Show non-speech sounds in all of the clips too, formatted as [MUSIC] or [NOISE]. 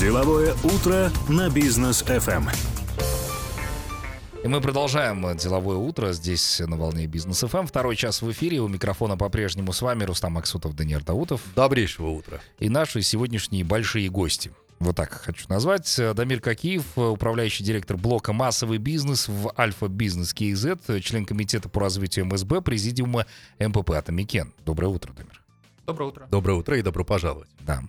Деловое утро на Business FM. И мы продолжаем деловое утро здесь на волне Business FM. Второй час в эфире. У микрофона по-прежнему с вами Рустам Максутов, Даниил Даутов. Добрейшего утра. И наши сегодняшние большие гости. Вот так хочу назвать. Дамир Какиев, управляющий директор блока «Массовый бизнес» в Альфа Бизнес КЗ, член комитета по развитию МСБ, президиума МПП «Атамекен». Доброе утро, Дамир. Доброе утро. Доброе утро и добро пожаловать. Да.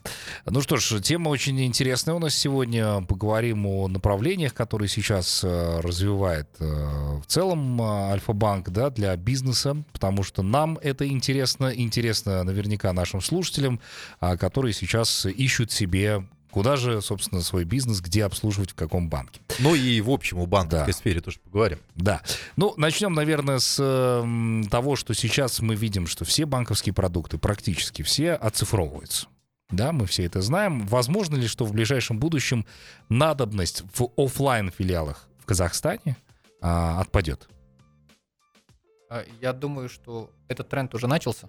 Ну что ж, тема очень интересная у нас сегодня. Поговорим о направлениях, которые сейчас э, развивает э, в целом э, Альфа-банк да, для бизнеса, потому что нам это интересно, интересно наверняка нашим слушателям, а, которые сейчас ищут себе Куда же, собственно, свой бизнес, где обслуживать, в каком банке? Ну и в общем о банковской да. сфере тоже поговорим. Да. Ну, начнем, наверное, с э, того, что сейчас мы видим, что все банковские продукты, практически все, оцифровываются. Да, мы все это знаем. Возможно ли, что в ближайшем будущем надобность в офлайн филиалах в Казахстане а, отпадет? А, я думаю, что этот тренд уже начался.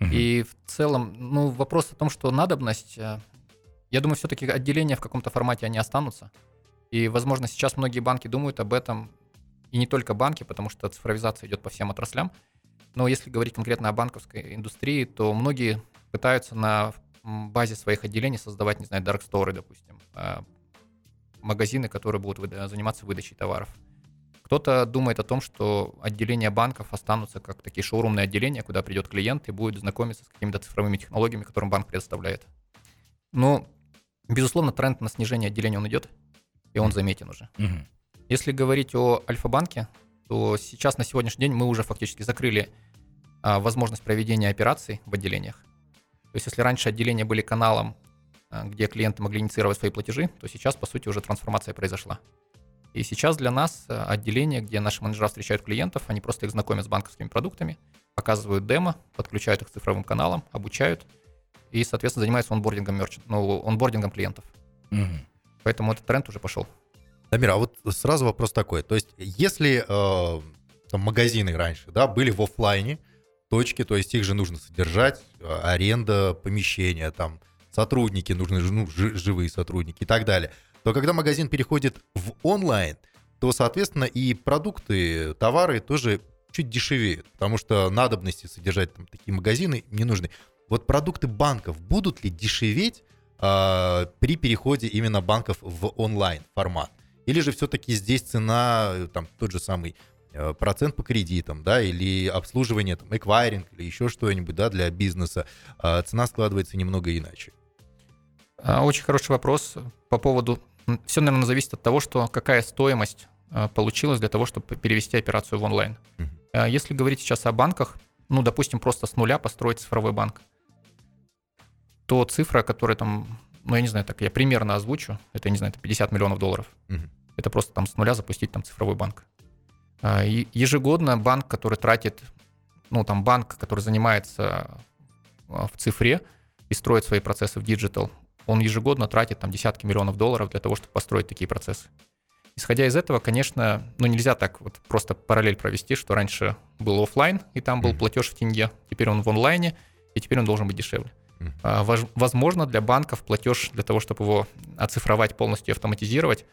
Угу. И в целом, ну, вопрос о том, что надобность, э, я думаю, все-таки отделения в каком-то формате они останутся. И, возможно, сейчас многие банки думают об этом, и не только банки, потому что цифровизация идет по всем отраслям. Но если говорить конкретно о банковской индустрии, то многие пытаются на базе своих отделений создавать, не знаю, dark store, допустим, а, магазины, которые будут заниматься выдачей товаров. Кто-то думает о том, что отделения банков останутся как такие шоурумные отделения, куда придет клиент и будет знакомиться с какими-то цифровыми технологиями, которые банк предоставляет. Но Безусловно, тренд на снижение отделения он идет, и он заметен уже. Угу. Если говорить о Альфа-банке, то сейчас на сегодняшний день мы уже фактически закрыли а, возможность проведения операций в отделениях. То есть если раньше отделения были каналом, а, где клиенты могли инициировать свои платежи, то сейчас, по сути, уже трансформация произошла. И сейчас для нас а, отделение, где наши менеджеры встречают клиентов, они просто их знакомят с банковскими продуктами, показывают демо, подключают их к цифровым каналам, обучают – и, соответственно, занимается онбордингом мерчен, ну, онбордингом клиентов. Угу. Поэтому этот тренд уже пошел. Дамир, а вот сразу вопрос такой. То есть, если э, там, магазины раньше да, были в офлайне, точки, то есть их же нужно содержать, э, аренда помещения, там сотрудники, нужны ну, живые сотрудники и так далее, то когда магазин переходит в онлайн, то, соответственно, и продукты, товары тоже чуть дешевеют, потому что надобности содержать там такие магазины не нужны. Вот продукты банков будут ли дешеветь э, при переходе именно банков в онлайн формат? Или же все-таки здесь цена, там тот же самый э, процент по кредитам, да, или обслуживание, там, эквайринг, или еще что-нибудь, да, для бизнеса, э, цена складывается немного иначе? А, очень хороший вопрос по поводу... Все, наверное, зависит от того, что какая стоимость получилась для того, чтобы перевести операцию в онлайн. Если говорить сейчас о банках, ну, допустим, просто с нуля построить цифровой банк, то цифра, которая там, ну, я не знаю, так я примерно озвучу, это, не знаю, это 50 миллионов долларов. Угу. Это просто там с нуля запустить там цифровой банк. А, и ежегодно банк, который тратит, ну, там банк, который занимается а, в цифре и строит свои процессы в digital, он ежегодно тратит там десятки миллионов долларов для того, чтобы построить такие процессы. Исходя из этого, конечно, ну нельзя так вот просто параллель провести, что раньше был офлайн и там был платеж в тенге, теперь он в онлайне, и теперь он должен быть дешевле. А, возможно, для банков платеж для того, чтобы его оцифровать полностью и автоматизировать,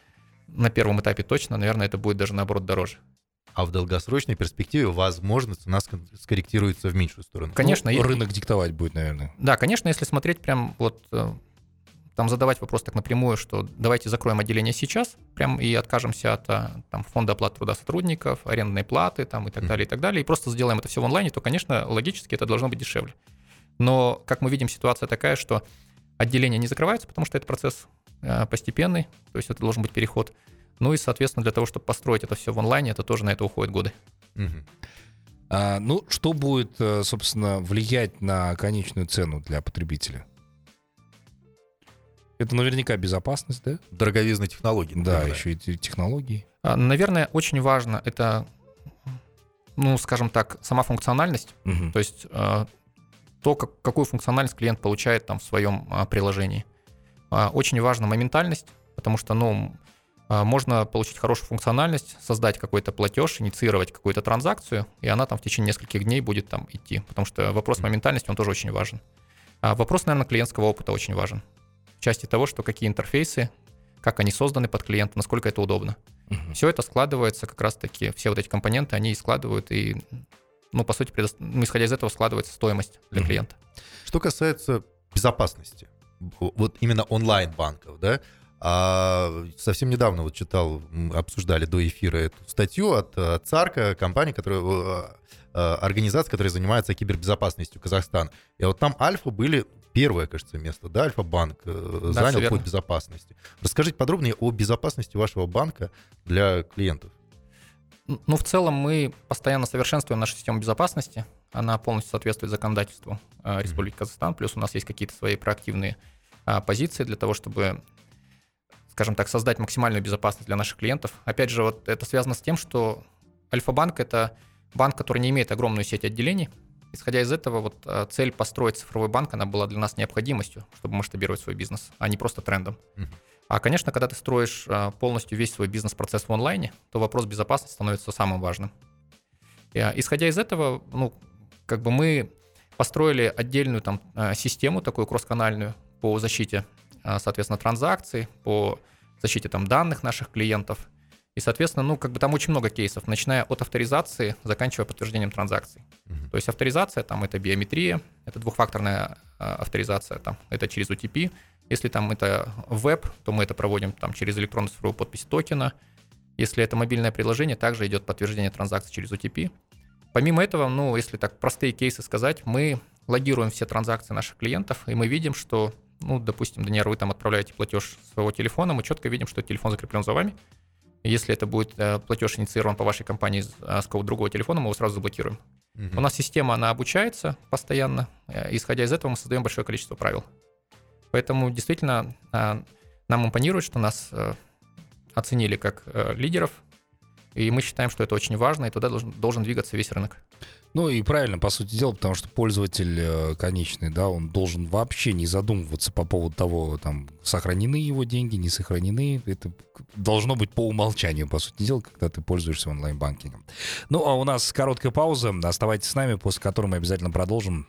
на первом этапе точно, наверное, это будет даже наоборот дороже. А в долгосрочной перспективе, возможно, цена скорректируется в меньшую сторону. Конечно. Ну, рынок диктовать будет, наверное. Да, конечно, если смотреть прям вот э, там задавать вопрос так напрямую, что давайте закроем отделение сейчас, прям и откажемся от э, там, фонда оплаты труда сотрудников, арендной платы там, и так далее, и так далее, и просто сделаем это все в онлайне, то, конечно, логически это должно быть дешевле. Но, как мы видим, ситуация такая, что отделения не закрываются, потому что это процесс э, постепенный, то есть это должен быть переход. Ну и, соответственно, для того, чтобы построить это все в онлайне, это тоже на это уходят годы. Угу. А, ну, что будет, э, собственно, влиять на конечную цену для потребителя? Это наверняка безопасность, да? Дороговизна технологий. Да, наверное. еще и технологии. А, наверное, очень важно это, ну, скажем так, сама функциональность. Угу. То есть э, то, как, какую функциональность клиент получает там в своем а, приложении. А, очень важна моментальность, потому что, ну, а, можно получить хорошую функциональность, создать какой-то платеж, инициировать какую-то транзакцию, и она там в течение нескольких дней будет там идти, потому что вопрос моментальности, он тоже очень важен. А вопрос, наверное, клиентского опыта очень важен. части того, что какие интерфейсы, как они созданы под клиента, насколько это удобно. Мгм. Все это складывается как раз-таки, все вот эти компоненты, они и складывают, и, ну, по сути, предо- ну, исходя из этого складывается стоимость для Мгм. клиента. Что касается безопасности, вот именно онлайн-банков, да, а, совсем недавно вот читал, обсуждали до эфира эту статью от э, ЦАРКа, компании, которая, э, организация, которая занимается кибербезопасностью Казахстана. И вот там Альфа были первое, кажется, место, да, Альфа-банк э, всё занял по безопасности. Расскажите подробнее о безопасности вашего банка для клиентов. Ну, в целом мы постоянно совершенствуем нашу систему безопасности. Она полностью соответствует законодательству э, Республики Казахстан. Плюс у нас есть какие-то свои проактивные а, позиции для того, чтобы, скажем так, создать максимальную безопасность для наших клиентов. Опять же, вот это связано с тем, что Альфа-банк — это банк, который не имеет огромную сеть отделений. Исходя из этого, вот э, цель построить цифровой банк, она была для нас необходимостью, чтобы масштабировать свой бизнес, а не просто трендом. Мгм. А, конечно, когда ты строишь а, полностью весь свой бизнес-процесс в онлайне, то вопрос безопасности становится самым важным. А, Исходя из этого, ну, как бы мы построили отдельную там а, систему, такую кросс-канальную по защите, соответственно, транзакций, по защите там данных наших клиентов. И, соответственно, ну, как бы там очень много кейсов, начиная от авторизации, заканчивая подтверждением транзакций. Мгм. То есть авторизация, там это биометрия, это двухфакторная авторизация, там это через UTP. Если там это веб, то мы это проводим там через электронную цифровую подпись токена. Если это мобильное приложение, также идет подтверждение транзакций через UTP. Помимо этого, ну, если так простые кейсы сказать, мы логируем все транзакции наших клиентов, и мы видим, что, ну, допустим, Даниэр, вы там отправляете платеж своего телефона, мы четко видим, что телефон закреплен за вами. Если это будет э, платеж инициирован по вашей компании с а, с какого-то другого телефона, мы его сразу заблокируем. Мгм. У нас система, она обучается постоянно. э, Исходя из этого, мы создаем большое количество правил. Поэтому действительно а, нам импонирует, что нас э, оценили как э, лидеров, и мы считаем, что это очень важно, и туда должен, должен двигаться весь рынок. Ну и правильно, по сути дела, потому что пользователь э, конечный, да, он должен вообще не задумываться по поводу того, там, сохранены его деньги, не сохранены. Это должно быть по умолчанию, по сути дела, когда ты пользуешься онлайн-банкингом. Ну, а у нас короткая пауза. Оставайтесь с нами, после которой мы обязательно продолжим.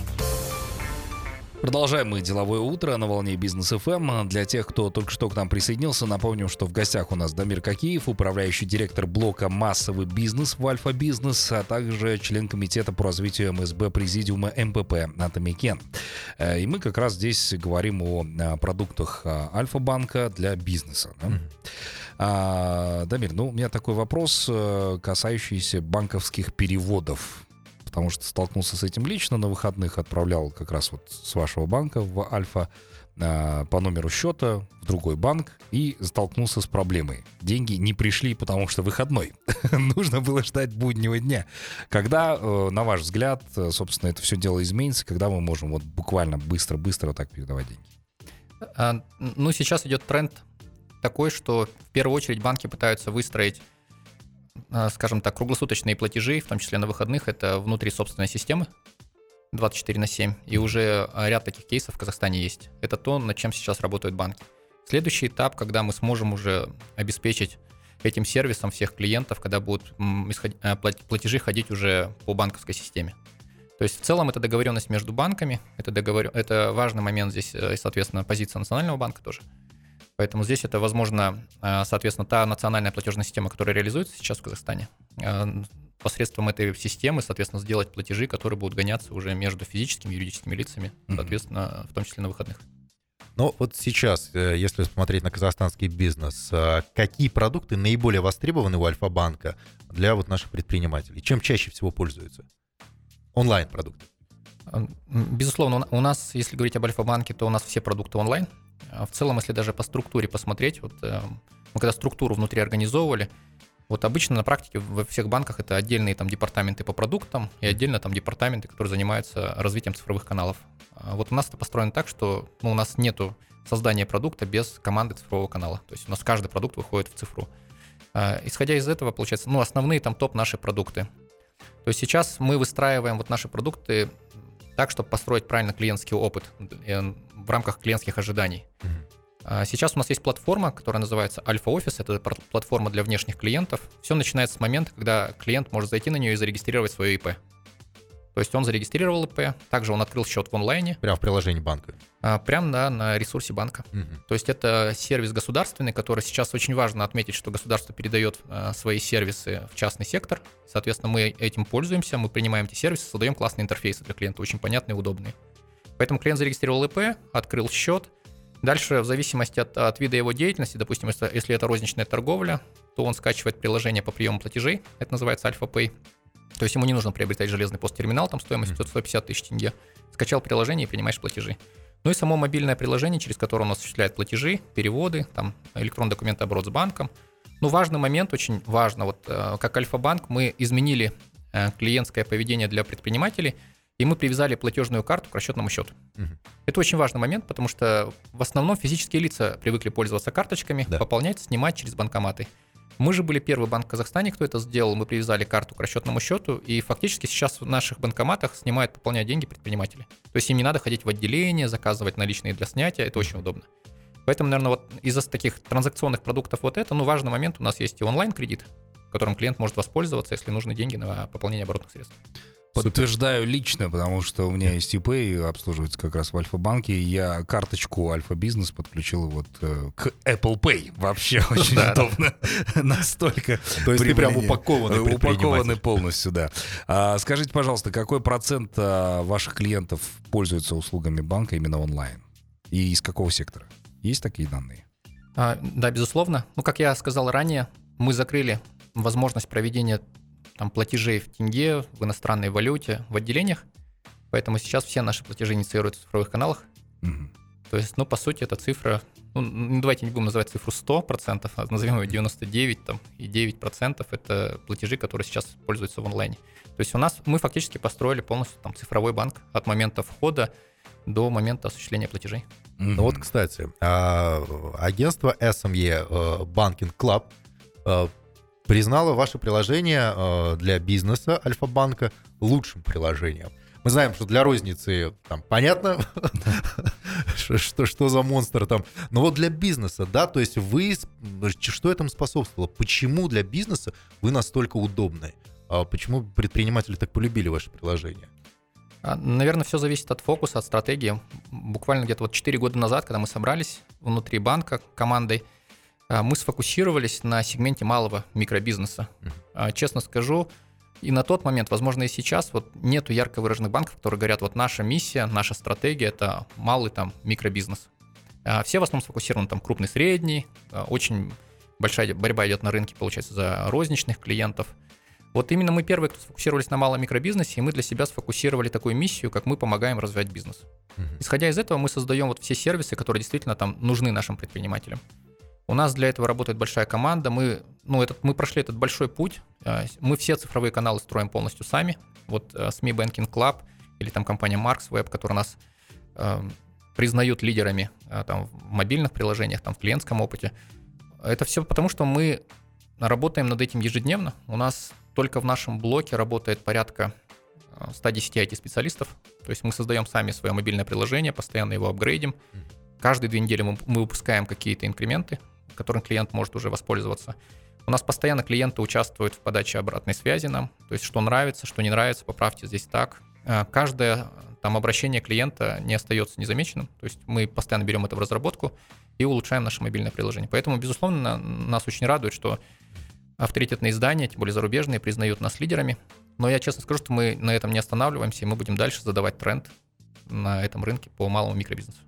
Продолжаем мы деловое утро на волне Business FM. Для тех, кто только что к нам присоединился, напомним, что в гостях у нас Дамир Какиев, управляющий директор блока «Массовый бизнес» в Альфа Бизнес, а также член комитета по развитию МСБ Президиума МПП Атамекен. Э, И мы как раз здесь говорим о а, продуктах а, Альфа-банка для бизнеса. да. А, Дамир, ну у меня такой вопрос, э, касающийся банковских переводов потому что столкнулся с этим лично на выходных, отправлял как раз вот с вашего банка в Альфа а, по номеру счета в другой банк и столкнулся с проблемой. Деньги не пришли, потому что выходной. [LAUGHS] Нужно было ждать буднего дня. Когда, э, на ваш взгляд, э, собственно, это все дело изменится, когда мы можем вот буквально быстро-быстро так передавать деньги? А, Ну, сейчас идет тренд такой, что в первую очередь банки пытаются выстроить, скажем так, круглосуточные платежи, в том числе на выходных, это внутри собственной системы 24 на 7. И уже а, ряд таких кейсов в Казахстане есть. Это то, над чем сейчас работают банки. Следующий этап, когда мы сможем уже обеспечить этим сервисом всех клиентов, когда будут а, плат- платежи ходить уже по банковской системе. То есть в целом это договоренность между банками, это, договор... это важный момент здесь, э, и, соответственно, позиция Национального банка тоже. Поэтому здесь это, возможно, э, соответственно, та национальная платежная система, которая реализуется сейчас в Казахстане. Э, Посредством этой системы, соответственно, сделать платежи, которые будут гоняться уже между физическими и юридическими лицами, соответственно, в том числе на выходных. Но вот сейчас, э, если смотреть на казахстанский бизнес, какие продукты наиболее востребованы у Альфа-банка для вот наших предпринимателей? Чем чаще всего пользуются? Онлайн-продукты. Безусловно, у нас, если говорить об Альфа-банке, то у нас все продукты онлайн. А В целом, если даже по структуре посмотреть, вот э, мы когда структуру внутри организовывали, вот обычно на практике во всех банках это отдельные там департаменты по продуктам и отдельно там департаменты, которые занимаются развитием цифровых каналов. А Вот у нас это построено так, что ну, у нас нету создания продукта без команды цифрового канала. То есть у нас каждый продукт выходит в цифру. А, Исходя из этого, получается, ну, основные там топ наши продукты. То есть сейчас мы выстраиваем вот наши продукты так, чтобы построить правильно клиентский опыт э, в рамках клиентских ожиданий. А Сейчас у нас есть платформа, которая называется Альфа Офис. Это платформа для внешних клиентов. Все начинается с момента, когда клиент может зайти на нее и зарегистрировать свое ИП. То есть он зарегистрировал ИП, также он открыл счет в онлайне. Прямо в приложении банка. А, прямо на, на ресурсе банка. Угу. То есть это сервис государственный, который сейчас очень важно отметить, что государство передает а, свои сервисы в частный сектор. Соответственно, мы этим пользуемся, мы принимаем эти сервисы, создаем классные интерфейсы для клиента, очень понятные и удобные. Поэтому клиент зарегистрировал ИП, открыл счет. Дальше, в зависимости от, от вида его деятельности, допустим, если, если это розничная торговля, то он скачивает приложение по приему платежей, это называется Alpha Pay. То есть ему не нужно приобретать железный посттерминал, там стоимостью 150 тысяч тенге. Скачал приложение и принимаешь платежи. Ну и само мобильное приложение, через которое он осуществляет платежи, переводы, там электронный документооборот с банком. Ну, важный момент, очень важно, вот э, как Альфа-банк мы изменили э, клиентское поведение для предпринимателей, и мы привязали платежную карту к расчетному счету. Угу. Это очень важный момент, потому что в основном физические лица привыкли пользоваться карточками, да. пополнять, снимать через банкоматы. Мы же были первый банк в Казахстане, кто это сделал. Мы привязали карту к расчетному счету, и фактически сейчас в наших банкоматах снимают, пополняют деньги предприниматели. То есть им не надо ходить в отделение, заказывать наличные для снятия, это очень удобно. Поэтому, наверное, вот из-за таких транзакционных продуктов вот это, ну, важный момент, у нас есть и онлайн-кредит, которым клиент может воспользоваться, если нужны деньги на пополнение оборотных средств. Подтверждаю лично, потому что у меня есть ИП и обслуживается как раз в Альфа-банке. Я карточку Альфа-бизнес подключил вот э, к Apple Pay. Вообще [LAUGHS] очень удобно. [LAUGHS] Настолько. То есть ты прям упакованный Упакованный полностью, да. А, скажите, пожалуйста, какой процент а, ваших клиентов пользуются услугами банка именно онлайн? И из какого сектора? Есть такие данные? А, да, безусловно. Ну, как я сказал ранее, мы закрыли возможность проведения там, платежей в тенге, в иностранной валюте, в отделениях. Поэтому сейчас все наши платежи инициируются в цифровых каналах. Угу. То есть, ну, по сути, эта цифра, ну, давайте не будем называть цифру 100%, а назовем ее 99 там, и 9% это платежи, которые сейчас пользуются в онлайне. То есть у нас мы фактически построили полностью там цифровой банк от момента входа до момента осуществления платежей. Ну вот, кстати, а, агентство SME э, Banking Club э, признала ваше приложение э, для бизнеса Альфа-банка лучшим приложением. Мы знаем, что для розницы там понятно, [LAUGHS] что, что за монстр там. Но вот для бизнеса, да, то есть вы, что этому способствовало? Почему для бизнеса вы настолько удобны? А почему предприниматели так полюбили ваше приложение? А, Наверное, все зависит от фокуса, от стратегии. Буквально где-то вот 4 года назад, когда мы собрались внутри банка командой, мы сфокусировались на сегменте малого микробизнеса. Uh-huh. Честно скажу, и на тот момент, возможно, и сейчас, вот нету ярко выраженных банков, которые говорят, вот наша миссия, наша стратегия – это малый там микробизнес. А, все в основном сфокусированы там крупный, средний, очень большая борьба идет на рынке, получается, за розничных клиентов. Вот именно мы первые, кто сфокусировались на малом микробизнесе, и мы для себя сфокусировали такую миссию, как мы помогаем развивать бизнес. Uh-huh. Исходя из этого, мы создаем вот все сервисы, которые действительно там нужны нашим предпринимателям. У нас для этого работает большая команда. Мы, ну, этот, мы прошли этот большой путь. А, мы все цифровые каналы строим полностью сами. Вот а, СМИ Banking Club или там компания Marks Web, которая нас э, признают лидерами э, там, в мобильных приложениях, там, в клиентском опыте. Это все потому, что мы работаем над этим ежедневно. У нас только в нашем блоке работает порядка 110 IT-специалистов. То есть мы создаем сами свое мобильное приложение, постоянно его апгрейдим. Каждые две недели мы, мы выпускаем какие-то инкременты, которым клиент может уже воспользоваться. У нас постоянно клиенты участвуют в подаче обратной связи нам, то есть что нравится, что не нравится, поправьте здесь так. А, каждое там обращение клиента не остается незамеченным, то есть мы постоянно берем это в разработку и улучшаем наше мобильное приложение. Поэтому, безусловно, нас очень радует, что авторитетные издания, тем более зарубежные, признают нас лидерами. Но я честно скажу, что мы на этом не останавливаемся, и мы будем дальше задавать тренд на этом рынке по малому микробизнесу.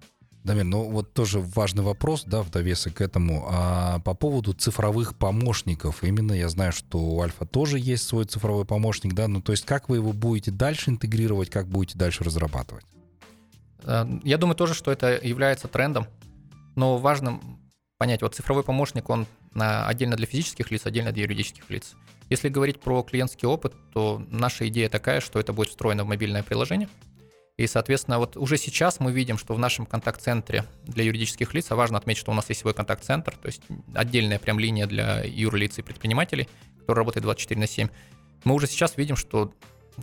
Дамир, ну вот тоже важный вопрос, да, в довесок к этому. А по поводу цифровых помощников, именно я знаю, что у Альфа тоже есть свой цифровой помощник, да, ну то есть как вы его будете дальше интегрировать, как будете дальше разрабатывать? Э, я думаю тоже, что это является трендом, но важно понять, вот цифровой помощник, он отдельно для физических лиц, отдельно для юридических лиц. Если говорить про клиентский опыт, то наша идея такая, что это будет встроено в мобильное приложение, и, соответственно, вот уже сейчас мы видим, что в нашем контакт-центре для юридических лиц, а важно отметить, что у нас есть свой контакт-центр, то есть отдельная прям линия для юрлиц и предпринимателей, которая работает 24 на 7. Мы уже сейчас видим, что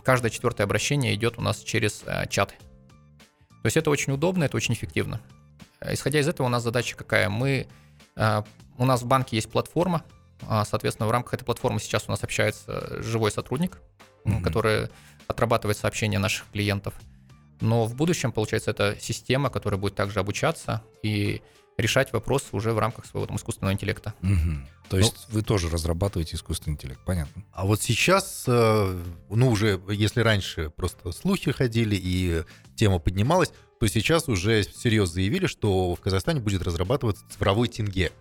каждое четвертое обращение идет у нас через э, чаты. То есть это очень удобно, это очень эффективно. Исходя из этого, у нас задача какая? Мы, э, у нас в банке есть платформа, А, соответственно, в рамках этой платформы сейчас у нас общается живой сотрудник, Мгм. который отрабатывает сообщения наших клиентов. Но в будущем, получается, это система, которая будет также обучаться и решать вопросы уже в рамках своего там, искусственного интеллекта. Мгм. То есть вы тоже разрабатываете искусственный интеллект, понятно. А вот сейчас, э, ну уже, если раньше просто слухи ходили и тема поднималась, то сейчас уже всерьез заявили, что в Казахстане будет разрабатываться цифровой тенге.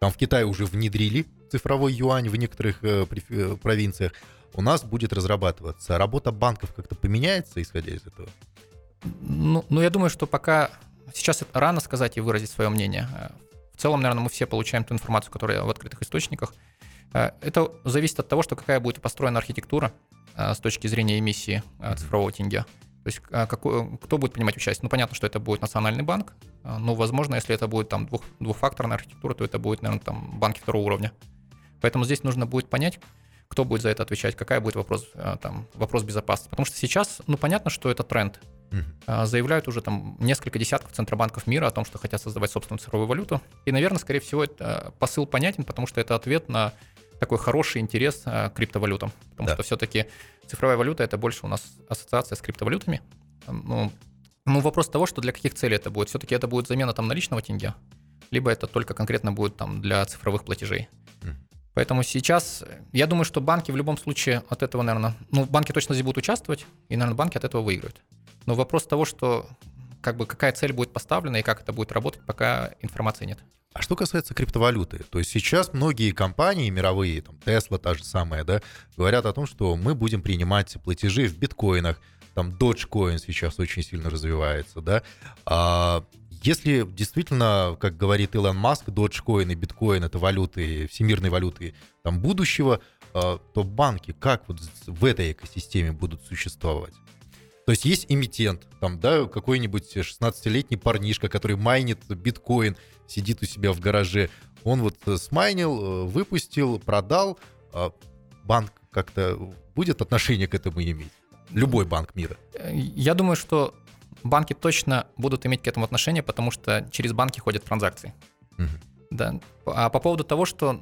Там в Китае уже внедрили цифровой юань в некоторых э, э, провинциях. У нас будет разрабатываться. Работа банков как-то поменяется, исходя из этого? Ну, ну, я думаю, что пока сейчас это рано сказать и выразить свое мнение. Э, В целом, наверное, мы все получаем ту информацию, которая в открытых источниках. Э, Это зависит от того, что какая будет построена архитектура э, с точки зрения эмиссии цифрового тенге. То есть какой, кто будет принимать участие? Ну, понятно, что это будет национальный банк, но, возможно, если это будет там двух, двухфакторная архитектура, то это будет, наверное, там банки второго уровня. Поэтому здесь нужно будет понять, кто будет за это отвечать, какая будет вопрос, там, вопрос безопасности. Потому что сейчас, ну, понятно, что это тренд. А, заявляют уже там несколько десятков центробанков мира о том, что хотят создавать собственную цифровую валюту. И, наверное, скорее всего, это посыл понятен, потому что это ответ на такой хороший интерес а, к криптовалютам. Потому Да. что все-таки цифровая валюта это больше у нас ассоциация с криптовалютами. Ну, ну, вопрос того, что для каких целей это будет. Все-таки это будет замена там наличного тенге, либо это только конкретно будет там для цифровых платежей. Мгм. Поэтому сейчас, я думаю, что банки в любом случае от этого, наверное, ну, банки точно здесь будут участвовать, и, наверное, банки от этого выиграют. Но вопрос того, что как бы какая цель будет поставлена и как это будет работать, пока информации нет. А что касается криптовалюты, то есть сейчас многие компании мировые, там Tesla та же самая, да, говорят о том, что мы будем принимать платежи в биткоинах, там Dogecoin сейчас очень сильно развивается, да. А если действительно, как говорит Илон Маск, Dogecoin и биткоин это валюты, всемирные валюты там будущего, а, то банки как вот в этой экосистеме будут существовать? То есть есть эмитент, там, да, какой-нибудь 16-летний парнишка, который майнит биткоин, сидит у себя в гараже. Он вот э, смайнил, э, выпустил, продал. А банк как-то будет отношение к этому иметь? Любой банк мира. Э, Я думаю, что банки точно будут иметь к этому отношение, потому что через банки ходят транзакции. Мгм. Да. А по поводу того, что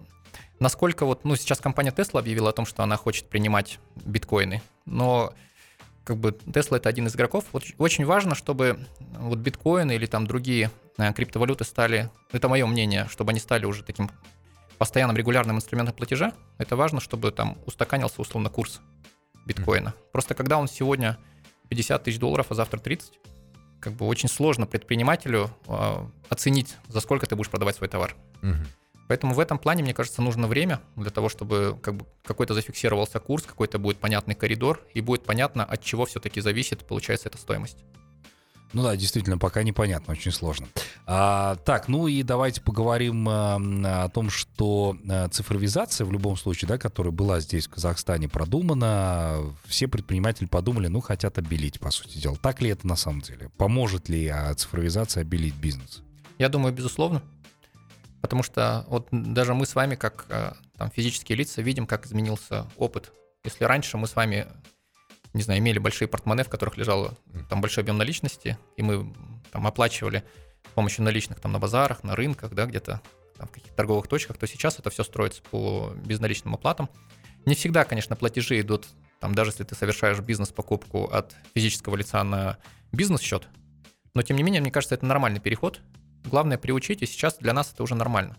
насколько вот, ну, сейчас компания Tesla объявила о том, что она хочет принимать биткоины, но как бы Tesla это один из игроков. Вот очень важно, чтобы вот биткоины или там другие э, криптовалюты стали, это мое мнение, чтобы они стали уже таким постоянным регулярным инструментом платежа. Это важно, чтобы там устаканился условно курс биткоина. Просто когда он сегодня 50 тысяч долларов, а завтра 30, как бы очень сложно предпринимателю э, оценить, за сколько ты будешь продавать свой товар. Мгм. Поэтому в этом плане, мне кажется, нужно время для того, чтобы как бы какой-то зафиксировался курс, какой-то будет понятный коридор, и будет понятно, от чего все-таки зависит, получается, эта стоимость. Ну да, действительно, пока непонятно, очень сложно. А, так, ну и давайте поговорим а, о том, что а, цифровизация в любом случае, да, которая была здесь в Казахстане продумана, все предприниматели подумали, ну, хотят обелить, по сути дела. Так ли это на самом деле? Поможет ли а, цифровизация обелить бизнес? Я думаю, безусловно. Потому что вот даже мы с вами, как э, там, физические лица, видим, как изменился опыт. Если раньше мы с вами, не знаю, имели большие портмоне, в которых лежал там большой объем наличности, и мы там оплачивали с помощью наличных там на базарах, на рынках, да, где-то там, в каких-то торговых точках, то сейчас это все строится по безналичным оплатам. Не всегда, конечно, платежи идут, там, даже если ты совершаешь бизнес-покупку от физического лица на бизнес-счет, но тем не менее, мне кажется, это нормальный переход. Главное приучить, и сейчас для нас это уже нормально.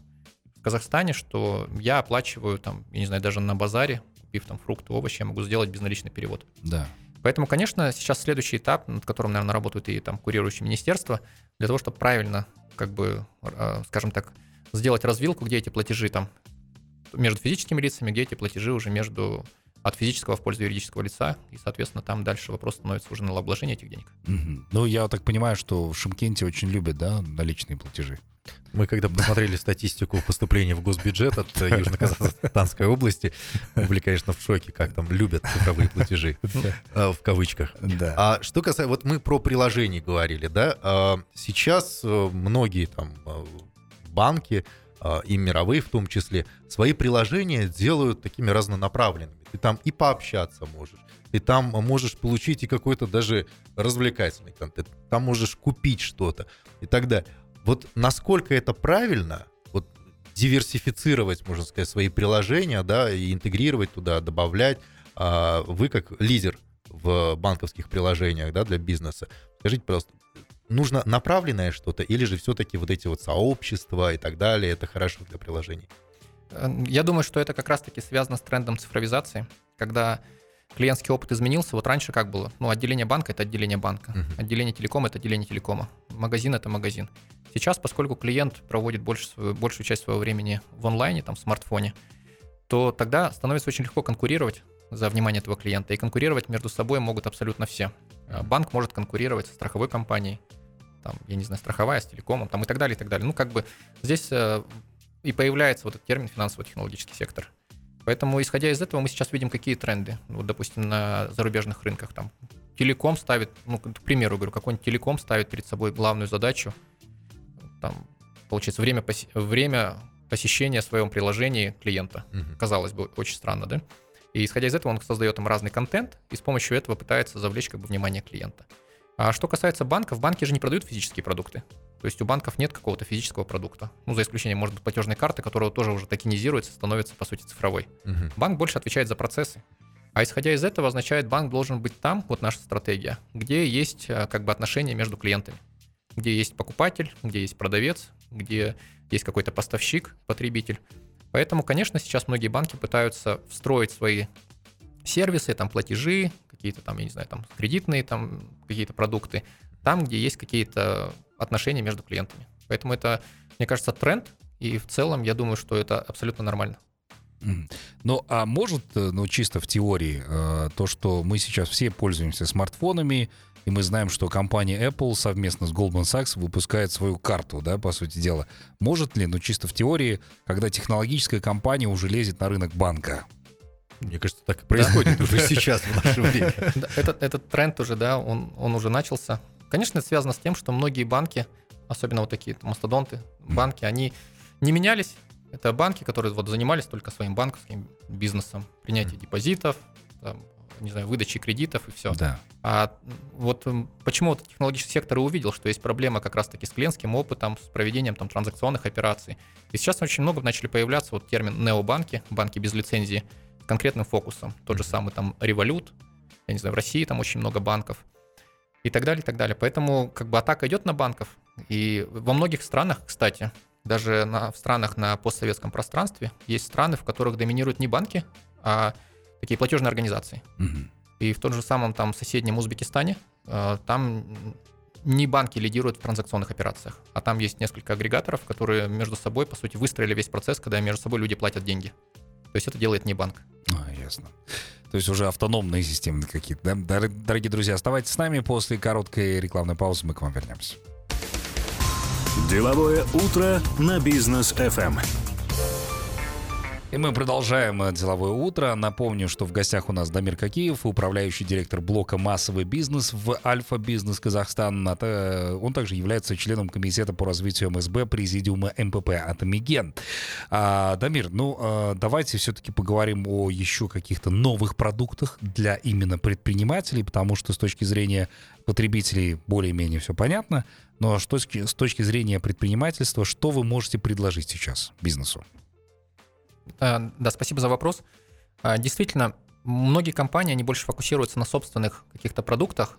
В Казахстане, что я оплачиваю там, я не знаю, даже на базаре, купив там фрукты, овощи, я могу сделать безналичный перевод. Да. Поэтому, конечно, сейчас следующий этап, над которым, наверное, работают и там курирующие министерства, для того, чтобы правильно, как бы, э, скажем так, сделать развилку, где эти платежи там между физическими лицами, где эти платежи уже между от физического в пользу юридического лица, и, соответственно, там дальше вопрос становится уже налогообложения этих денег. Мгм. Ну, я так понимаю, что в Шимкенте очень любят, да, наличные платежи. Мы когда посмотрели статистику поступления в госбюджет от [LAUGHS] Южно-Казахстанской области, мы были, конечно, в шоке, как там любят цифровые платежи, э, в кавычках. Да. А что касается, вот мы про приложения говорили, да, а, сейчас э, многие там э, банки, а, и мировые в том числе, свои приложения делают такими разнонаправленными. Ты там и пообщаться можешь, ты там можешь получить и какой-то даже развлекательный контент, там можешь купить что-то и так далее. Вот насколько это правильно, вот диверсифицировать, можно сказать, свои приложения, да, и интегрировать туда, добавлять. А вы как лидер в банковских приложениях, да, для бизнеса, скажите, пожалуйста, нужно направленное что-то или же все-таки вот эти вот сообщества и так далее, это хорошо для приложений? Я думаю, что это как раз-таки связано с трендом цифровизации, когда клиентский опыт изменился. Вот раньше как было? Ну, отделение банка — это отделение банка. Uh-huh. Отделение телекома — это отделение телекома. Магазин — это магазин. Сейчас, поскольку клиент проводит больше, большую часть своего времени в онлайне, там, в смартфоне, то тогда становится очень легко конкурировать за внимание этого клиента. И конкурировать между собой могут абсолютно все. А банк может конкурировать со страховой компанией, там, я не знаю, страховая с телекомом, там и так далее, и так далее. Ну, как бы здесь э, и появляется вот этот термин финансово-технологический сектор. Поэтому, исходя из этого, мы сейчас видим, какие тренды. Вот, допустим, на зарубежных рынках. Там телеком ставит, ну, к примеру, говорю, какой-нибудь телеком ставит перед собой главную задачу, там, получается, время, поси- время посещения в своем приложении клиента. Угу. Казалось бы, очень странно, да? И исходя из этого, он создает там разный контент, и с помощью этого пытается завлечь как бы внимание клиента. А что касается банков, банки же не продают физические продукты. То есть у банков нет какого-то физического продукта. Ну, за исключением, может быть, платежной карты, которая тоже уже токенизируется, становится, по сути, цифровой. Угу. Банк больше отвечает за процессы. А исходя из этого, означает, банк должен быть там, вот наша стратегия, где есть э, как бы отношения между клиентами. Где есть покупатель, где есть продавец, где есть какой-то поставщик, потребитель. Поэтому, конечно, сейчас многие банки пытаются встроить свои сервисы, там платежи, какие-то там, я не знаю, там кредитные там какие-то продукты, там, где есть какие-то отношения между клиентами. Поэтому это, мне кажется, тренд, и в целом я думаю, что это абсолютно нормально. Ну, а может, э, ну, чисто в теории, э, то, что мы сейчас все пользуемся смартфонами, и мы знаем, что компания Apple совместно с Goldman Sachs выпускает свою карту, да, по сути дела. Может ли, ну, чисто в теории, когда технологическая компания уже лезет на рынок банка? Мне кажется, так и происходит уже сейчас, в наше время. [LAUGHS] Этот, этот тренд уже, да, он, он уже начался. Конечно, это связано с тем, что многие банки, особенно вот такие мастодонты, банки, они не менялись. Это банки, которые вот занимались только своим банковским бизнесом, принятие депозитов, там, не знаю, выдачи кредитов и все. Да. А вот почему вот технологический сектор и увидел, что есть проблема как раз-таки с клиентским опытом, с проведением там транзакционных операций. И сейчас очень много начали появляться вот термин необанки, банки без лицензии, конкретным фокусом. Тот же самый там Revolut, я не знаю, в России там очень много банков и так далее, и так далее. Поэтому как бы атака идет на банков. И во многих странах, кстати, даже на, в странах на постсоветском пространстве есть страны, в которых доминируют не банки, а такие платежные организации. Угу. И в том же самом там соседнем Узбекистане э, там не банки лидируют в транзакционных операциях, а там есть несколько агрегаторов, которые между собой, по сути, выстроили весь процесс, когда между собой люди платят деньги. То есть это делает не банк. А, ясно. То есть уже автономные системы какие-то. Да? Дорогие друзья, оставайтесь с нами. После короткой рекламной паузы мы к вам вернемся. Деловое утро на бизнес FM. И мы продолжаем деловое утро. Напомню, что в гостях у нас Дамир Какиев, управляющий директор блока «Массовый бизнес» в Альфа Бизнес Казахстан. Он также является членом комитета по развитию МСБ Президиума МПП «Атомиген». А, Дамир, ну э, давайте все-таки поговорим о еще каких-то новых продуктах для именно предпринимателей, потому что с точки зрения потребителей более-менее все понятно. Но что с точки зрения предпринимательства, что вы можете предложить сейчас бизнесу? Э, да, спасибо за вопрос. Э, действительно, многие компании, они больше фокусируются на собственных каких-то продуктах,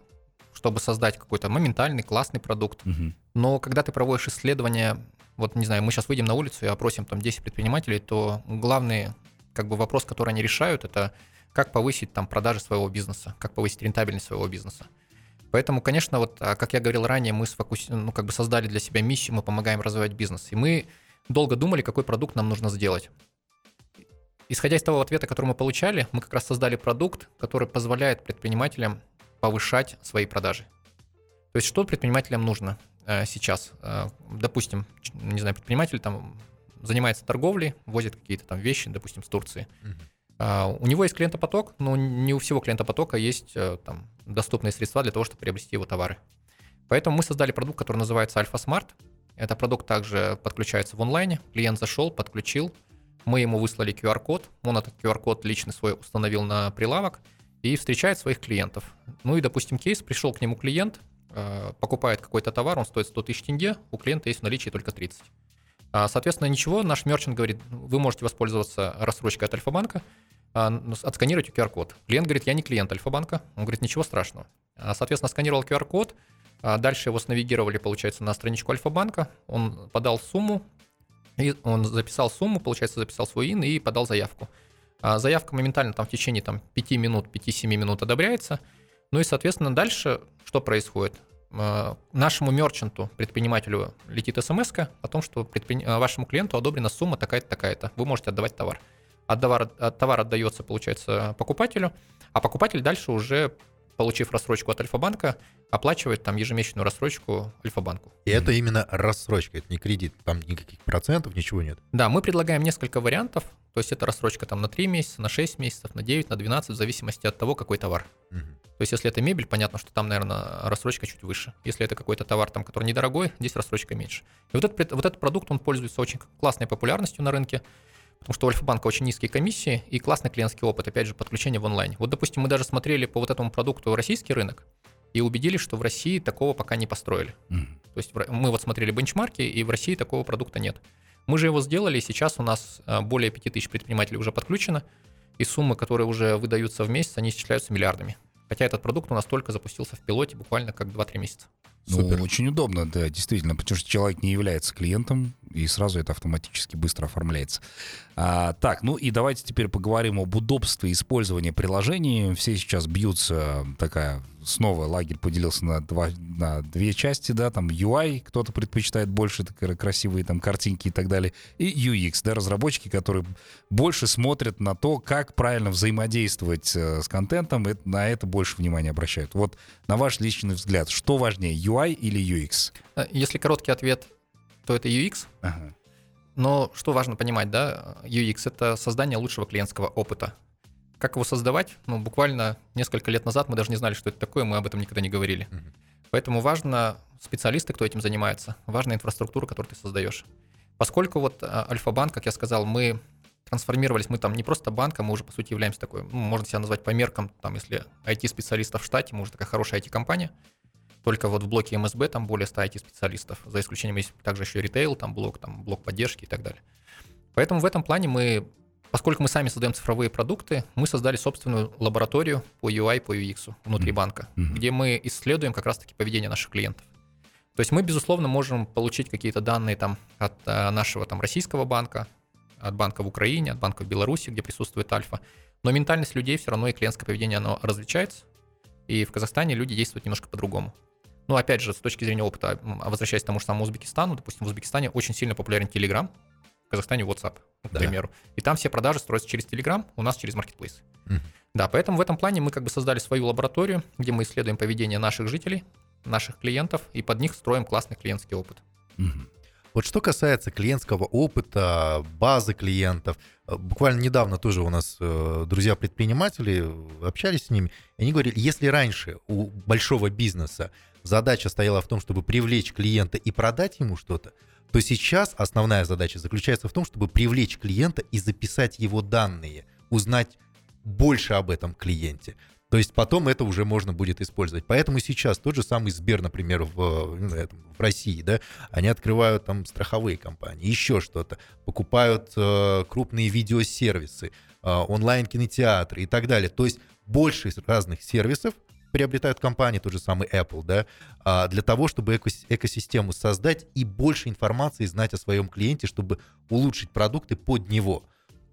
чтобы создать какой-то моментальный, классный продукт. Угу. Но когда ты проводишь исследование, вот, не знаю, мы сейчас выйдем на улицу и опросим там 10 предпринимателей, то главный как бы вопрос, который они решают, это как повысить там продажи своего бизнеса, как повысить рентабельность своего бизнеса. Поэтому, конечно, вот, а, как я говорил ранее, мы сфокуси... ну, как бы создали для себя миссию, мы помогаем развивать бизнес. И мы долго думали, какой продукт нам нужно сделать. Исходя из того ответа, который мы получали, мы как раз создали продукт, который позволяет предпринимателям повышать свои продажи. То есть что предпринимателям нужно э, сейчас? Э, допустим, не знаю, предприниматель там занимается торговлей, возит какие-то там вещи, допустим, с Турции. Uh, у него есть клиентопоток, но не у всего клиентопотока есть э, там доступные средства для того, чтобы приобрести его товары. Поэтому мы создали продукт, который называется Alpha Smart. Это продукт также подключается в онлайне. Клиент зашел, подключил, мы ему выслали QR-код, он этот QR-код лично свой установил на прилавок и встречает своих клиентов. Ну и, допустим, кейс, пришел к нему клиент, э, покупает какой-то товар, он стоит 100 тысяч тенге, у клиента есть в наличии только 30. А, Соответственно, ничего, наш мерчант говорит, вы можете воспользоваться рассрочкой от Альфа-банка, а, н- отсканировать QR-код. Клиент говорит, я не клиент Альфа-банка. Он говорит, ничего страшного. А, Соответственно, сканировал QR-код, дальше его снавигировали, получается, на страничку Альфа-банка, он подал сумму, и он записал сумму, получается, записал свой ин и подал заявку. А заявка моментально там в течение там, 5 минут, 5-7 минут одобряется. Ну и, соответственно, дальше что происходит? А, Нашему мерчанту, предпринимателю летит смс о том, что предпри- а, вашему клиенту одобрена сумма такая-то, такая-то. Вы можете отдавать товар. А товар, а товар отдается, получается, покупателю, а покупатель дальше уже, получив рассрочку от Альфа-банка, оплачивает там ежемесячную рассрочку Альфа-банку. И это именно рассрочка, это не кредит, там никаких процентов, ничего нет. Да, мы предлагаем несколько вариантов. То есть это рассрочка там на 3 месяца, на 6 месяцев, на 9, на 12, в зависимости от того, какой товар. Мгм. То есть если это мебель, понятно, что там, наверное, рассрочка чуть выше. Если это какой-то товар, там, который недорогой, здесь рассрочка меньше. И вот этот, вот этот продукт, он пользуется очень классной популярностью на рынке, потому что у Альфа-банка очень низкие комиссии и классный клиентский опыт, опять же, подключение в онлайн. Вот, допустим, мы даже смотрели по вот этому продукту российский рынок и убедились, что в России такого пока не построили. Мгм. То есть мы вот смотрели бенчмарки, и в России такого продукта нет. Мы же его сделали, и сейчас у нас а, более 5000 предпринимателей уже подключено, и суммы, которые уже выдаются в месяц, они исчисляются миллиардами. Хотя этот продукт у нас только запустился в пилоте буквально как 2-3 месяца. Ну, Супер. очень удобно, да, действительно, потому что человек не является клиентом, и сразу это автоматически быстро оформляется. А, так, ну и давайте теперь поговорим об удобстве использования приложений. Все сейчас бьются, такая, снова лагерь поделился на, два, на две части, да, там UI, кто-то предпочитает больше так, красивые там картинки и так далее, и UX, да, разработчики, которые больше смотрят на то, как правильно взаимодействовать э, с контентом, и на это больше внимания обращают. Вот на ваш личный взгляд, что важнее, UI или UX? Э, Если короткий ответ, то это UX. Ага. Но что важно понимать, да, UX — это создание лучшего клиентского опыта. Как его создавать? Ну, буквально несколько лет назад мы даже не знали, что это такое, мы об этом никогда не говорили. Мгм. Поэтому важно специалисты, кто этим занимается, важна инфраструктура, которую ты создаешь. Поскольку вот а, Альфа-банк, как я сказал, мы трансформировались, мы там не просто банк, а мы уже, по сути, являемся такой, ну, можно себя назвать по меркам, там, если IT-специалистов в штате, мы уже такая хорошая IT-компания, только вот в блоке МСБ там более 100 IT-специалистов, за исключением есть также еще ритейл, там блок, там блок поддержки и так далее. Поэтому в этом плане мы, поскольку мы сами создаем цифровые продукты, мы создали собственную лабораторию по UI, по UX внутри Мгм. банка, Мгм. где мы исследуем как раз-таки поведение наших клиентов. То есть мы, безусловно, можем получить какие-то данные там от э, нашего там российского банка, от банка в Украине, от банка в Беларуси, где присутствует Альфа. Но ментальность людей все равно и клиентское поведение, оно различается. И в Казахстане люди действуют немножко по-другому. Ну, опять же, с точки зрения опыта, а возвращаясь к тому же самому Узбекистану, допустим, в Узбекистане очень сильно популярен Telegram, в Казахстане WhatsApp, к Да. примеру. И там все продажи строятся через Telegram, у нас через Marketplace. Мгм. Да, поэтому в этом плане мы как бы создали свою лабораторию, где мы исследуем поведение наших жителей, наших клиентов, и под них строим классный клиентский опыт. Мгм. Вот что касается клиентского опыта, базы клиентов, э, буквально недавно тоже у нас э, друзья-предприниматели общались с ними, и они говорили, если раньше у большого бизнеса задача стояла в том, чтобы привлечь клиента и продать ему что-то, то сейчас основная задача заключается в том, чтобы привлечь клиента и записать его данные, узнать больше об этом клиенте. То есть потом это уже можно будет использовать. Поэтому сейчас тот же самый Сбер, например, в, э, в России, да, они открывают там страховые компании, еще что-то, покупают э, крупные видеосервисы, э, онлайн-кинотеатры и так далее. То есть больше разных сервисов приобретают компании, тот же самый Apple, да, а, для того, чтобы экос- экосистему создать и больше информации знать о своем клиенте, чтобы улучшить продукты под него.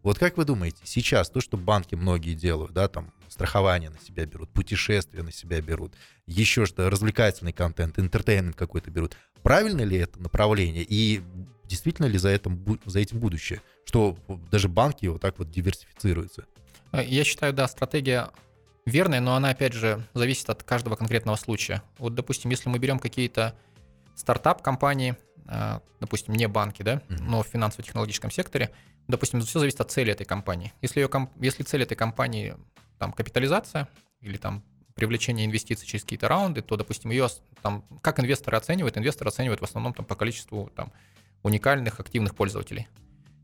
Вот как вы думаете, сейчас то, что банки многие делают, да, там страхование на себя берут, путешествия на себя берут, еще что, развлекательный контент, интертеймент какой-то берут, правильно ли это направление и действительно ли за, этим, за этим будущее, что даже банки вот так вот диверсифицируются? Я считаю, да, стратегия верная, но она, опять же, зависит от каждого конкретного случая. Вот, допустим, если мы берем какие-то стартап-компании, э, допустим, не банки, да, но в финансово-технологическом секторе, допустим, все зависит от цели этой компании. Если, ее, если цель этой компании там капитализация или там привлечение инвестиций через какие-то раунды, то, допустим, ее там, как инвесторы оценивают? Инвесторы оценивают в основном там, по количеству там, уникальных активных пользователей.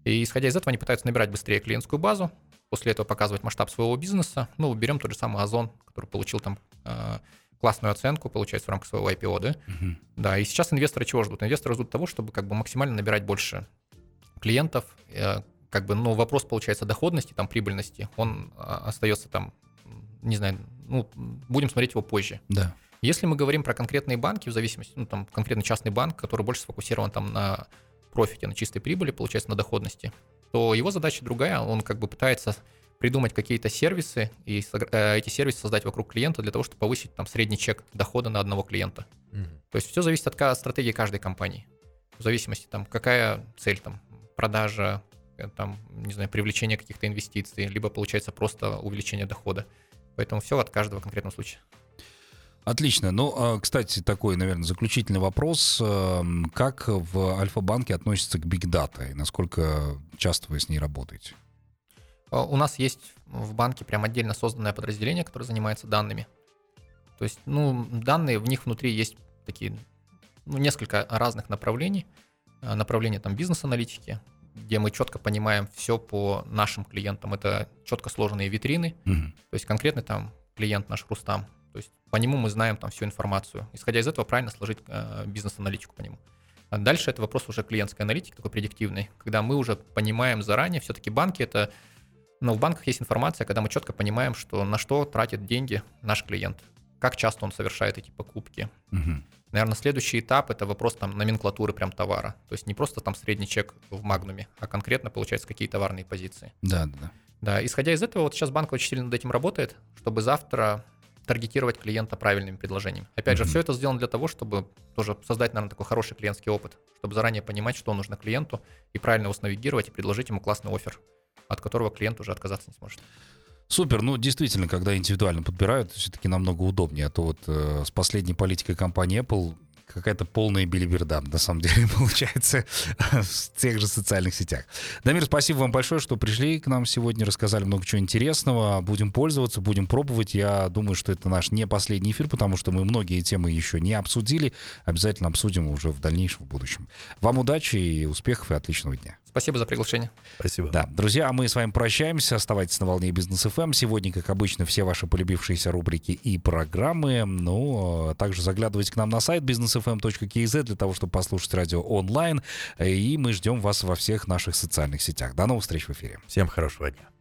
И исходя из этого они пытаются набирать быстрее клиентскую базу, после этого показывать масштаб своего бизнеса. Ну, берем тот же самый Озон, который получил там э, классную оценку, получается, в рамках своего IPO, да? Мгм. Да, и сейчас инвесторы чего ждут? Инвесторы ждут того, чтобы как бы максимально набирать больше клиентов, э, как бы, ну, вопрос, получается, доходности, там, прибыльности, он а, остается там, не знаю, ну, будем смотреть его позже. Да. Если мы говорим про конкретные банки, в зависимости, ну, там, конкретно частный банк, который больше сфокусирован там на профите, на чистой прибыли, получается, на доходности, то его задача другая, он как бы пытается придумать какие-то сервисы и э, эти сервисы создать вокруг клиента для того, чтобы повысить там средний чек дохода на одного клиента. Угу. То есть все зависит от стратегии каждой компании. В зависимости там какая цель там продажа, э, там не знаю привлечение каких-то инвестиций, либо получается просто увеличение дохода. Поэтому все от каждого конкретного случая. Отлично. Ну, а, кстати, такой, наверное, заключительный вопрос. Эм, как в Альфа-банке относится к Big Data и насколько часто вы с ней работаете? А, у нас есть в банке прям отдельно созданное подразделение, которое занимается данными. То есть, ну, данные, в них внутри есть такие, ну, несколько разных направлений. А, направление там бизнес-аналитики, где мы четко понимаем все по нашим клиентам. Это четко сложенные витрины. Угу. То есть конкретно там клиент наш Рустам. То есть по нему мы знаем там всю информацию. Исходя из этого, правильно сложить э, бизнес-аналитику по нему. А дальше это вопрос уже клиентской аналитики, такой предиктивный, когда мы уже понимаем заранее, все-таки банки это но в банках есть информация, когда мы четко понимаем, что на что тратит деньги наш клиент, как часто он совершает эти покупки. Угу. Наверное, следующий этап это вопрос там номенклатуры прям товара. То есть не просто там средний чек в магнуме, а конкретно получается какие товарные позиции. Да, да. Да, исходя из этого, вот сейчас банк очень сильно над этим работает, чтобы завтра таргетировать клиента правильными предложениями. Опять mm-hmm. же, все это сделано для того, чтобы тоже создать, наверное, такой хороший клиентский опыт, чтобы заранее понимать, что нужно клиенту, и правильно его навигировать и предложить ему классный офер от которого клиент уже отказаться не сможет. Супер, ну действительно, когда индивидуально подбирают, все-таки намного удобнее. А то вот э, с последней политикой компании Apple какая-то полная билиберда, на самом деле, [LAUGHS] получается, в тех же социальных сетях. Дамир, спасибо вам большое, что пришли к нам сегодня, рассказали много чего интересного. Будем пользоваться, будем пробовать. Я думаю, что это наш не последний эфир, потому что мы многие темы еще не обсудили. Обязательно обсудим уже в дальнейшем, в будущем. Вам удачи и успехов и отличного дня. Спасибо за приглашение. Спасибо. Да, друзья, а мы с вами прощаемся. Оставайтесь на волне бизнес FM. Эм. Сегодня, как обычно, все ваши полюбившиеся рубрики и программы. Ну, а также заглядывайте к нам на сайт businessfm.kz для того, чтобы послушать радио онлайн. И мы ждем вас во всех наших социальных сетях. До новых встреч в эфире. Всем хорошего дня.